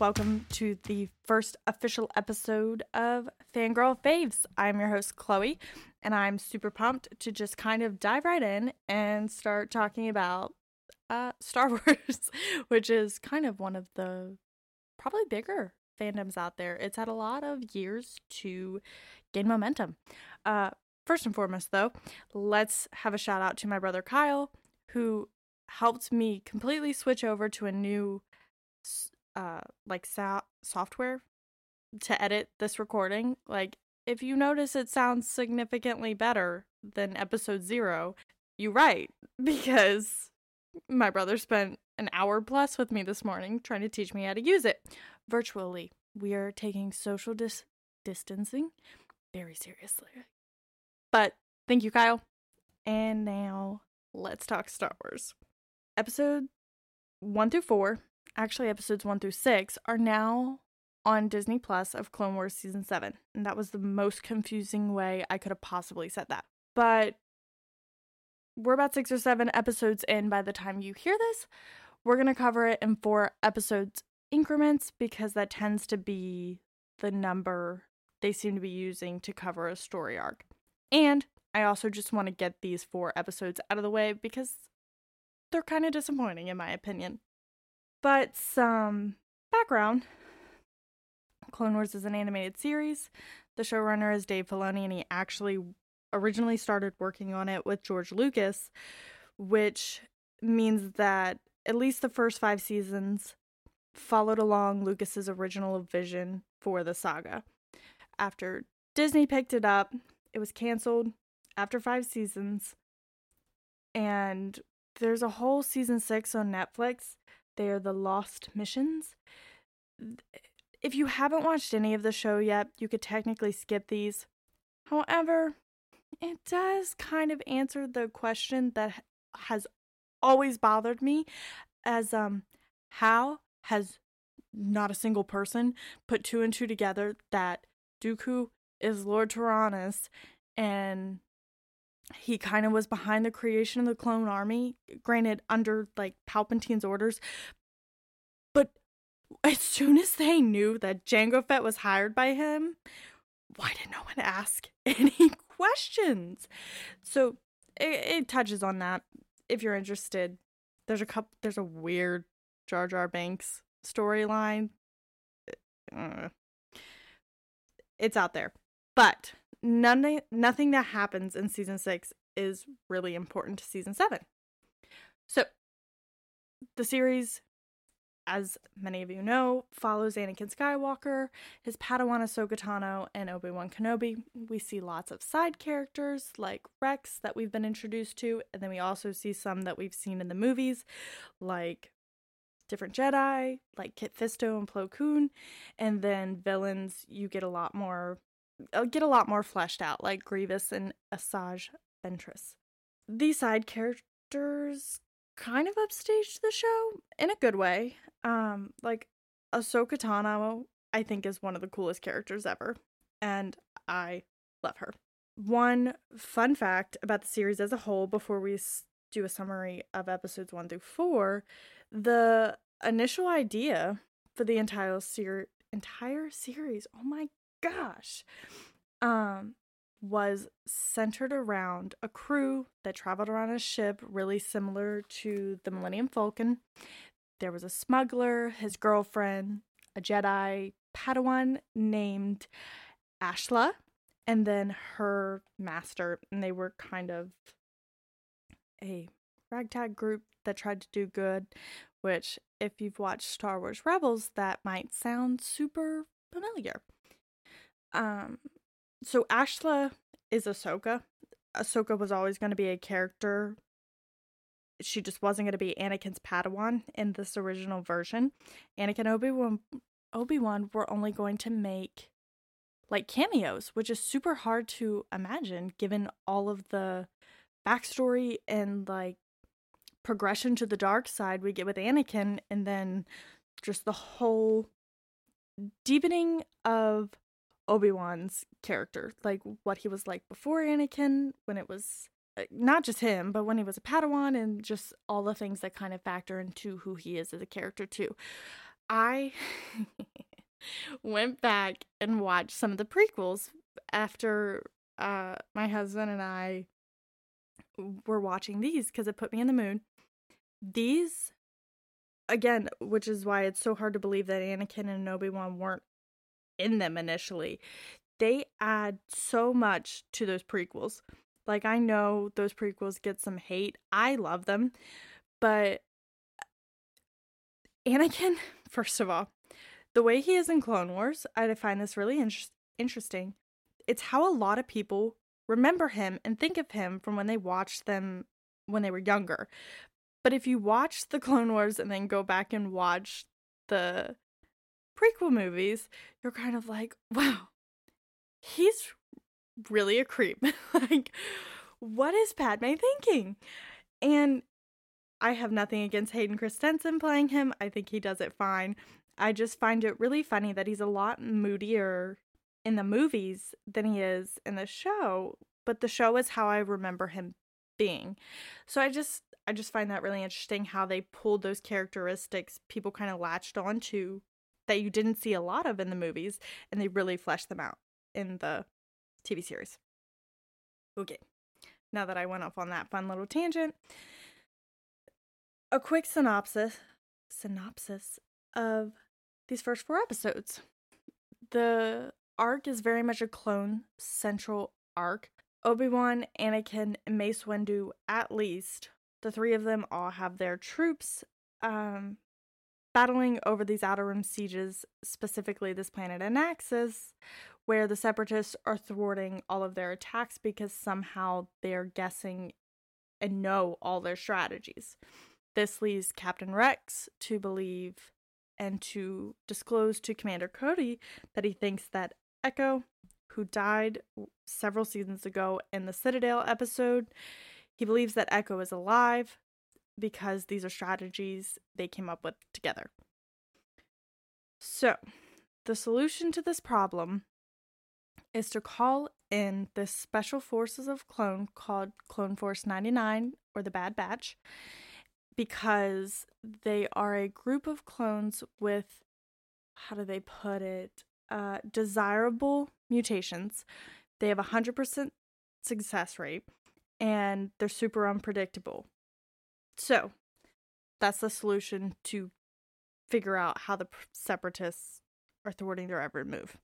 Welcome to the first official episode of Fangirl Faves. I'm your host, Chloe, and I'm super pumped to just kind of dive right in and start talking about uh, Star Wars, which is kind of one of the probably bigger fandoms out there. It's had a lot of years to gain momentum. Uh, first and foremost, though, let's have a shout out to my brother Kyle, who helped me completely switch over to a new uh like so- software to edit this recording. Like if you notice it sounds significantly better than episode 0, you right because my brother spent an hour plus with me this morning trying to teach me how to use it virtually. We are taking social dis- distancing very seriously. But thank you, Kyle. And now let's talk Star Wars. Episode 1 through 4, actually episodes 1 through 6, are now on Disney Plus of Clone Wars season 7. And that was the most confusing way I could have possibly said that. But we're about 6 or 7 episodes in by the time you hear this. We're going to cover it in 4 episodes increments because that tends to be the number they seem to be using to cover a story arc. And I also just want to get these 4 episodes out of the way because they're kind of disappointing in my opinion. But some background Clone Wars is an animated series. The showrunner is Dave Filoni, and he actually originally started working on it with George Lucas, which means that at least the first five seasons followed along Lucas's original vision for the saga. After Disney picked it up, it was canceled after five seasons, and there's a whole season six on Netflix. They are the Lost Missions if you haven't watched any of the show yet, you could technically skip these. However, it does kind of answer the question that has always bothered me as um how has not a single person put two and two together that Dooku is Lord Tyrannus and he kind of was behind the creation of the clone army granted under like Palpatine's orders But as soon as they knew that Jango Fett was hired by him, why did no one ask any questions? So it, it touches on that. If you're interested, there's a couple. There's a weird Jar Jar Binks storyline. Uh, it's out there, but none nothing that happens in season six is really important to season seven. So the series as many of you know, follows Anakin Skywalker, his Padawan Ahsoka Tano, and Obi Wan Kenobi. We see lots of side characters like Rex that we've been introduced to, and then we also see some that we've seen in the movies, like different Jedi, like Kit Fisto and Plo Koon, and then villains you get a lot more get a lot more fleshed out, like Grievous and Asajj Ventress. These side characters kind of upstaged the show in a good way. Um, like Ahsoka Tano, I think is one of the coolest characters ever, and I love her. One fun fact about the series as a whole before we do a summary of episodes 1 through 4, the initial idea for the entire ser- entire series, oh my gosh, um was centered around a crew that traveled around a ship really similar to the Millennium Falcon. There was a smuggler, his girlfriend, a Jedi Padawan named Ashla, and then her master. And they were kind of a ragtag group that tried to do good, which, if you've watched Star Wars Rebels, that might sound super familiar. Um, so Ashla is Ahsoka. Ahsoka was always going to be a character. She just wasn't going to be Anakin's Padawan in this original version. Anakin Obi Wan Obi Wan were only going to make like cameos, which is super hard to imagine given all of the backstory and like progression to the dark side we get with Anakin, and then just the whole deepening of Obi-Wan's character, like what he was like before Anakin, when it was uh, not just him, but when he was a Padawan and just all the things that kind of factor into who he is as a character too. I went back and watched some of the prequels after uh, my husband and I were watching these because it put me in the mood. These, again, which is why it's so hard to believe that Anakin and Obi Wan weren't in them initially. They add so much to those prequels. Like, I know those prequels get some hate. I love them. But uh, Anakin, first of all, the way he is in Clone Wars, I find this really in- interesting. It's how a lot of people remember him and think of him from when they watched them when they were younger. But if you watch the Clone Wars and then go back and watch the prequel movies, you're kind of like, wow, he's really a creep. like, what is Padme thinking? And I have nothing against Hayden Christensen playing him. I think he does it fine. I just find it really funny that he's a lot moodier in the movies than he is in the show, but the show is how I remember him being. So I just I just find that really interesting how they pulled those characteristics people kind of latched onto that you didn't see a lot of in the movies and they really fleshed them out in the TV series. Okay. Now that I went off on that fun little tangent, a quick synopsis synopsis of these first four episodes. The arc is very much a clone central arc. Obi-Wan, Anakin, and Mace Windu, at least, the three of them all have their troops um, battling over these outer rim sieges, specifically this planet Anaxes, where the separatists are thwarting all of their attacks because somehow they're guessing and know all their strategies. This leads Captain Rex to believe and to disclose to Commander Cody that he thinks that Echo, who died several seasons ago in the Citadel episode. He believes that Echo is alive because these are strategies they came up with together. So, the solution to this problem is to call in the special forces of clone called Clone Force 99 or the Bad Batch because they are a group of clones with how do they put it uh, desirable mutations. They have a 100% success rate and they're super unpredictable. So, that's the solution to figure out how the separatists are thwarting their every move.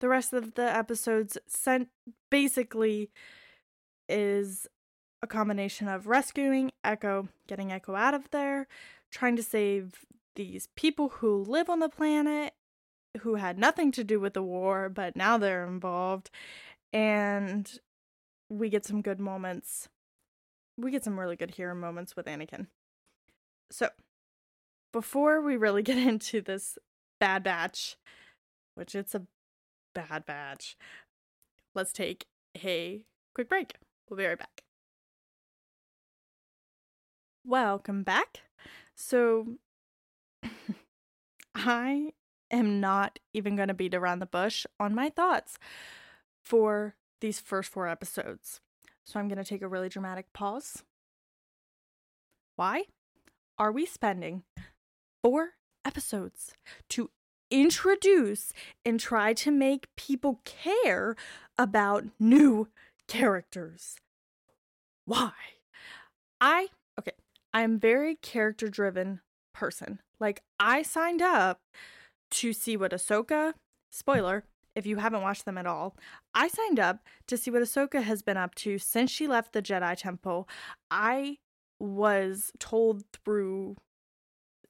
The rest of the episodes sent basically is a combination of rescuing Echo, getting Echo out of there, trying to save these people who live on the planet, who had nothing to do with the war, but now they're involved. And we get some good moments. We get some really good hero moments with Anakin. So, before we really get into this bad batch, which it's a bad batch, let's take a quick break. We'll be right back. Welcome back. So, I am not even going to beat around the bush on my thoughts for these first four episodes. So I'm going to take a really dramatic pause. Why are we spending four episodes to introduce and try to make people care about new characters? Why? I, okay, I'm very character driven person. Like I signed up to see what Ahsoka, spoiler, if you haven't watched them at all, I signed up to see what Ahsoka has been up to since she left the Jedi Temple. I was told through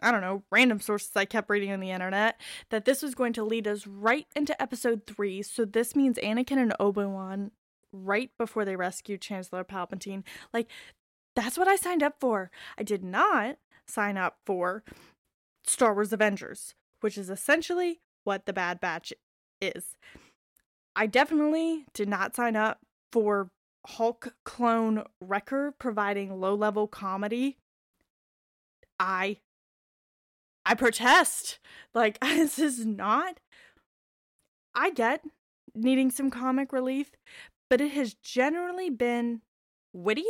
I don't know, random sources I kept reading on the internet that this was going to lead us right into episode 3. So this means Anakin and Obi-Wan right before they rescue Chancellor Palpatine. Like that's what I signed up for. I did not sign up for Star Wars Avengers, which is essentially what the Bad Batch is. I definitely did not sign up for Hulk clone Wrecker providing low level comedy. I I protest. Like this is not I get needing some comic relief, but it has generally been witty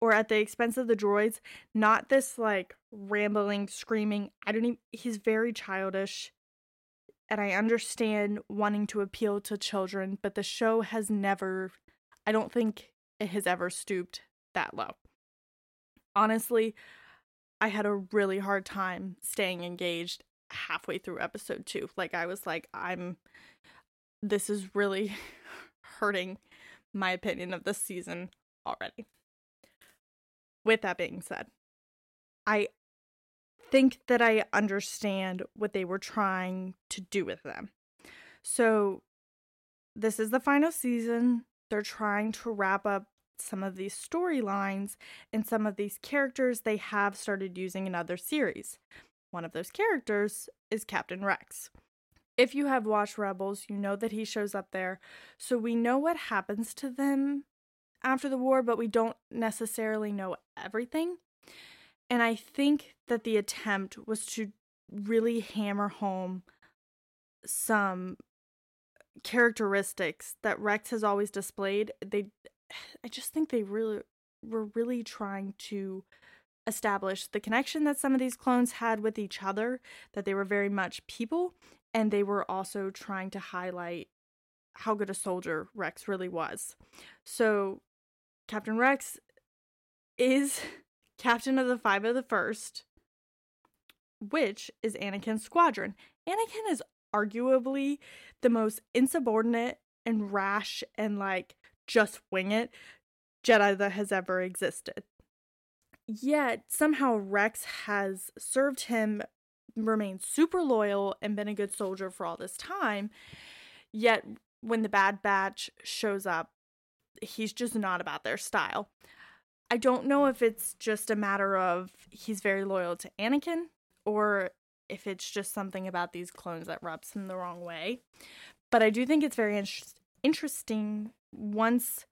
or at the expense of the droids, not this like rambling, screaming. I don't even, he's very childish. And I understand wanting to appeal to children, but the show has never, I don't think it has ever stooped that low. Honestly, I had a really hard time staying engaged halfway through episode two. Like, I was like, I'm, this is really hurting my opinion of this season already. With that being said, I think that I understand what they were trying to do with them. So, this is the final season. They're trying to wrap up some of these storylines and some of these characters they have started using in other series. One of those characters is Captain Rex. If you have watched Rebels, you know that he shows up there. So we know what happens to them after the war, but we don't necessarily know everything. And I think that the attempt was to really hammer home some characteristics that Rex has always displayed. They I just think they really were really trying to establish the connection that some of these clones had with each other, that they were very much people, and they were also trying to highlight how good a soldier Rex really was. So, Captain Rex is captain of the Five of the First, which is Anakin's squadron. Anakin is arguably the most insubordinate and rash and like just wing it Jedi that has ever existed. Yet somehow Rex has served him, remained super loyal, and been a good soldier for all this time. Yet when the Bad Batch shows up, he's just not about their style. I don't know if it's just a matter of he's very loyal to Anakin or if it's just something about these clones that rubs him the wrong way. But I do think it's very in- interesting once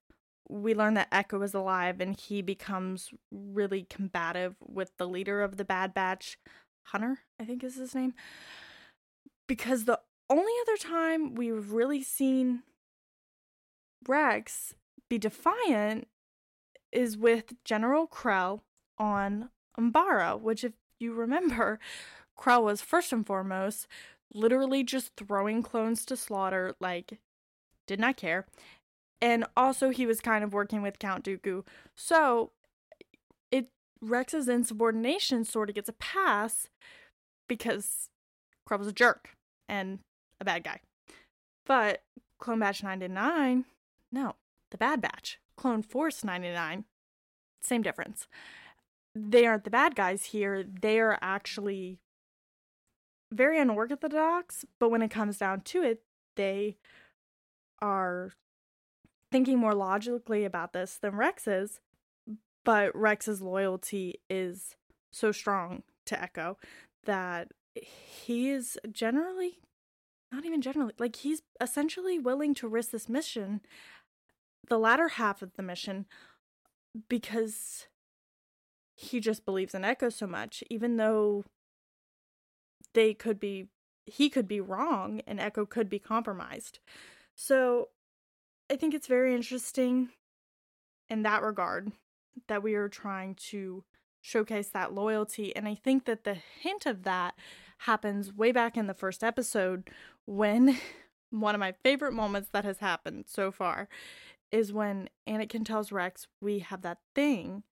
we learn that Echo is alive and he becomes really combative with the leader of the Bad Batch, Hunter, I think is his name. Because the only other time we've really seen Rex be defiant is with General Krell on Umbara, which, if you remember, Krell was first and foremost literally just throwing clones to slaughter, like, did not care and also he was kind of working with Count Dooku. So it Rex's insubordination sort of gets a pass because Krell was a jerk and a bad guy. But Clone Batch 99, no, the Bad Batch. Clone Force 99, same difference. They aren't the bad guys here. They are actually very unorthodox, but when it comes down to it, they are thinking more logically about this than Rex is, but Rex's loyalty is so strong to Echo that he is generally not even generally like he's essentially willing to risk this mission the latter half of the mission because he just believes in Echo so much even though they could be he could be wrong and Echo could be compromised. So I think it's very interesting in that regard that we are trying to showcase that loyalty. And I think that the hint of that happens way back in the first episode when one of my favorite moments that has happened so far is when Anakin tells Rex, We have that thing.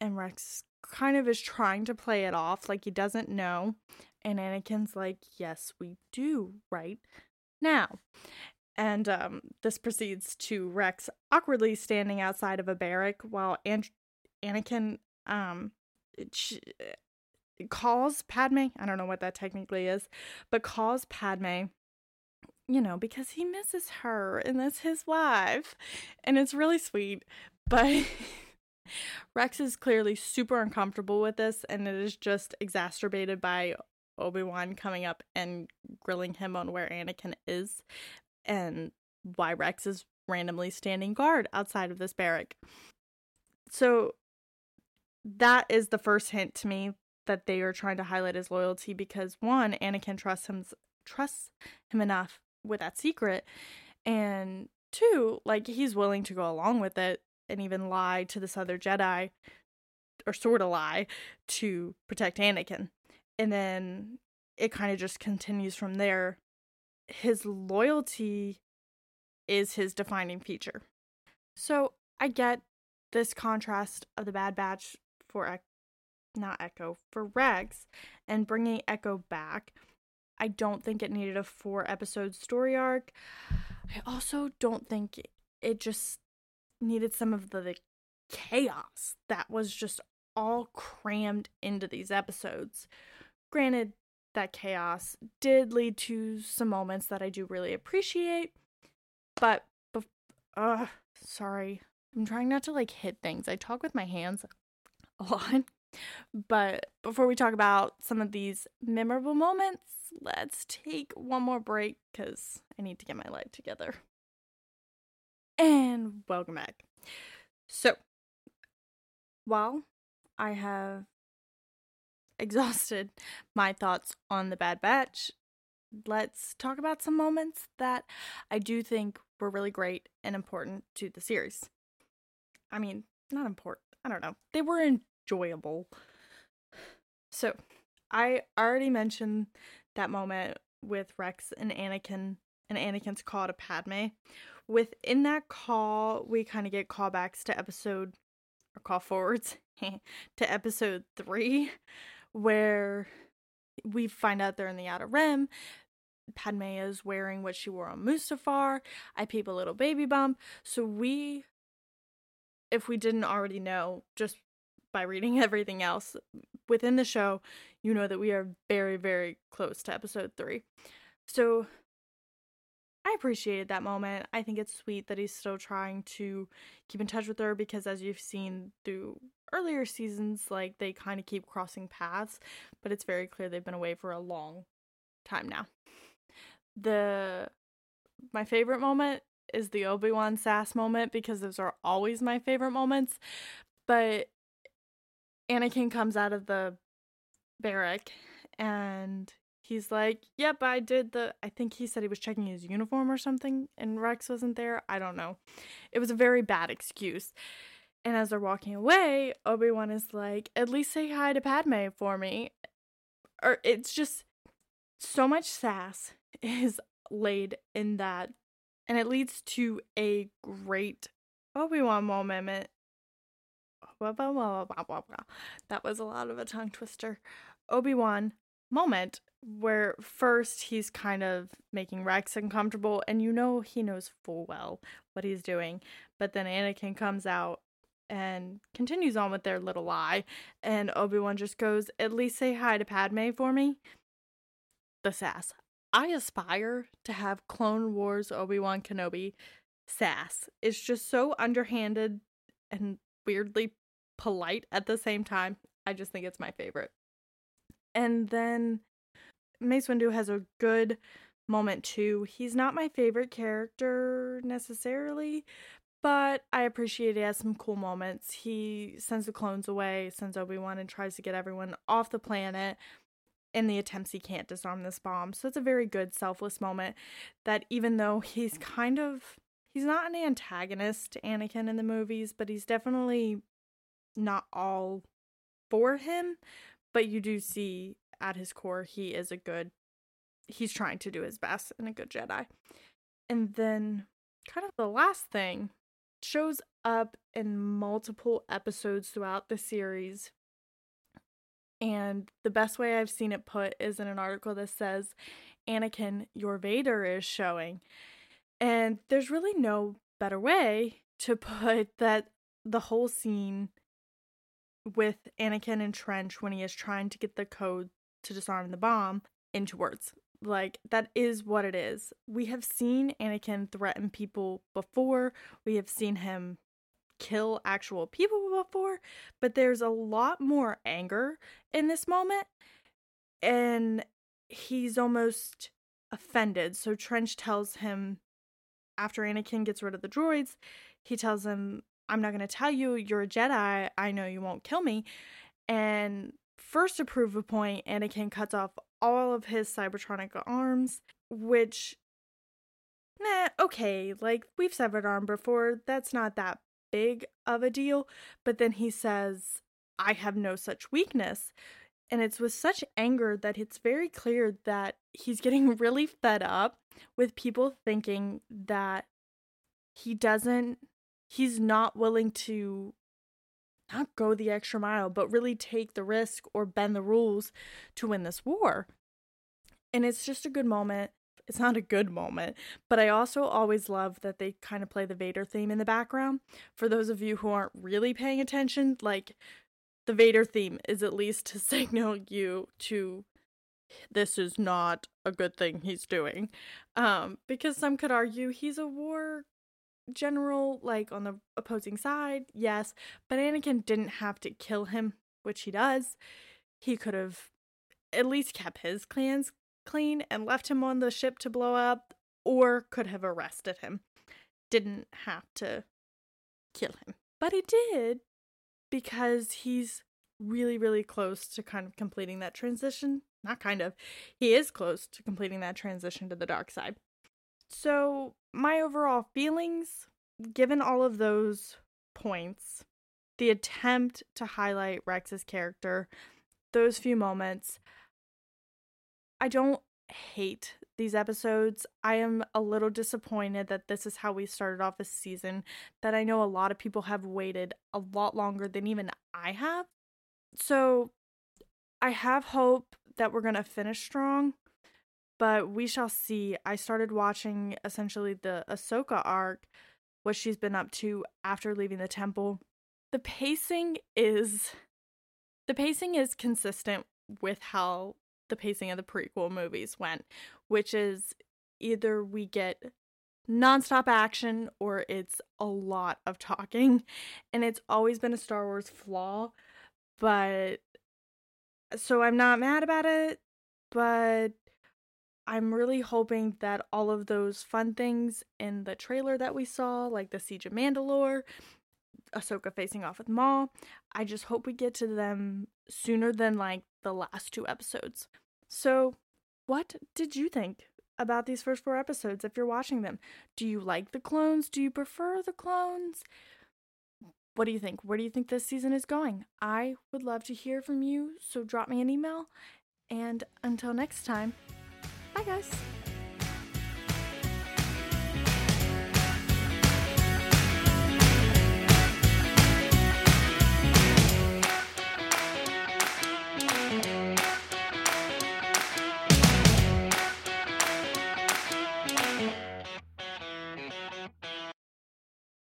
And Rex kind of is trying to play it off like he doesn't know. And Anakin's like, Yes, we do, right now. And um, this proceeds to Rex awkwardly standing outside of a barrack while An- Anakin um, ch- calls Padme. I don't know what that technically is, but calls Padme, you know, because he misses her and that's his wife. And it's really sweet. But Rex is clearly super uncomfortable with this, and it is just exacerbated by Obi Wan coming up and grilling him on where Anakin is and why Rex is randomly standing guard outside of this barrack. So that is the first hint to me that they are trying to highlight his loyalty because one, Anakin trusts him trusts him enough with that secret, and two, like he's willing to go along with it and even lie to this other Jedi, or sort of lie, to protect Anakin. And then it kind of just continues from there. His loyalty is his defining feature. So I get this contrast of the Bad Batch for not Echo for Rex and bringing Echo back. I don't think it needed a four episode story arc. I also don't think it just needed some of the, the chaos that was just all crammed into these episodes. Granted, that chaos did lead to some moments that I do really appreciate, but, but uh, sorry. I'm trying not to like hit things. I talk with my hands a lot. But before we talk about some of these memorable moments, let's take one more break because I need to get my life together. And welcome back. So, while I have exhausted my thoughts on the Bad Batch, let's talk about some moments that I do think were really great and important to the series. I mean, not important. I don't know. They were enjoyable. So, I already mentioned that moment with Rex and Anakin and Anakin's call to Padme. Within that call, we kind of get callbacks to episode or call forwards to episode three, where we find out they're in the Outer Rim. Padme is wearing what she wore on Mustafar. I peep a little baby bump. So we, if we didn't already know, just by reading everything else within the show, you know that we are very, very close to episode three. So I appreciated that moment. I think it's sweet that he's still trying to keep in touch with her because, as you've seen through earlier seasons, like they kind of keep crossing paths, but it's very clear they've been away for a long time now. The my favorite moment is the Obi-Wan sass moment because those are always my favorite moments. But Anakin comes out of the barrack and he's like, Yep, I did the. I think he said he was checking his uniform or something, and Rex wasn't there. I don't know. It was a very bad excuse. And as they're walking away, Obi Wan is like, At least say hi to Padme for me. Or it's just so much sass is laid in that. And it leads to a great Obi Wan moment that was a lot of a tongue twister. Obi Wan moment where first he's kind of making Rex uncomfortable, and you know he knows full well what he's doing. But then Anakin comes out and continues on with their little lie, and Obi Wan just goes, At least say hi to Padme for me. The sass. I aspire to have Clone Wars Obi Wan Kenobi sass. It's just so underhanded and weirdly polite at the same time. I just think it's my favorite. And then Mace Windu has a good moment too. He's not my favorite character necessarily, but I appreciate he has some cool moments. He sends the clones away, sends Obi-Wan and tries to get everyone off the planet in the attempts he can't disarm this bomb. So it's a very good selfless moment that even though he's kind of he's not an antagonist to Anakin in the movies, but he's definitely not all for him, but you do see at his core he is a good he's trying to do his best and a good Jedi. And then kind of the last thing shows up in multiple episodes throughout the series. And the best way I've seen it put is in an article that says, Anakin, your Vader is showing. And there's really no better way to put that the whole scene with Anakin and Trench when he is trying to get the code to disarm the bomb into words. Like, that is what it is. We have seen Anakin threaten people before, we have seen him kill actual people before, but there's a lot more anger in this moment, and he's almost offended. So, Trench tells him after Anakin gets rid of the droids, he tells him, I'm not going to tell you you're a Jedi. I know you won't kill me. And first to prove a point, Anakin cuts off all of his Cybertronic arms, which, nah, okay, like we've severed arm before. That's not that big of a deal, but then he says, I have no such weakness. And it's with such anger that it's very clear that he's getting really fed up with people thinking that he doesn't, he's not willing to not go the extra mile, but really take the risk or bend the rules to win this war. And it's just a good moment. It's not a good moment, but I also always love that they kind of play the Vader theme in the background. For those of you who aren't really paying attention, like the Vader theme is at least to signal you to this is not a good thing he's doing. Um, because some could argue he's a war general, like on the opposing side, yes, but Anakin didn't have to kill him, which he does. He could have at least kept his clans clean and left him on the ship to blow up, or could have arrested him. Didn't have to kill him. But he did because he's really, really close to kind of completing that transition. Not kind of, he is close to completing that transition to the dark side. So, my overall feelings, given all of those points, the attempt to highlight Rex's character, those few moments, I don't hate these episodes. I am a little disappointed that this is how we started off this season, that I know a lot of people have waited a lot longer than even I have. So I have hope that we're going to finish strong but we shall see. I started watching essentially the Ahsoka arc, what she's been up to after leaving the temple. The pacing is the pacing is consistent with how the pacing of the prequel movies went, which is either we get nonstop action or it's a lot of talking. And it's always been a Star Wars flaw, but so I'm not mad about it, but I'm really hoping that all of those fun things in the trailer that we saw, like the Siege of Mandalore, Ahsoka facing off with Maul, I just hope we get to them sooner than like the last two episodes. So, what did you think about these first four episodes if you're watching them? Do you like the clones? Do you prefer the clones? What do you think? Where do you think this season is going? I would love to hear from you, so drop me an email. And until next time, guys.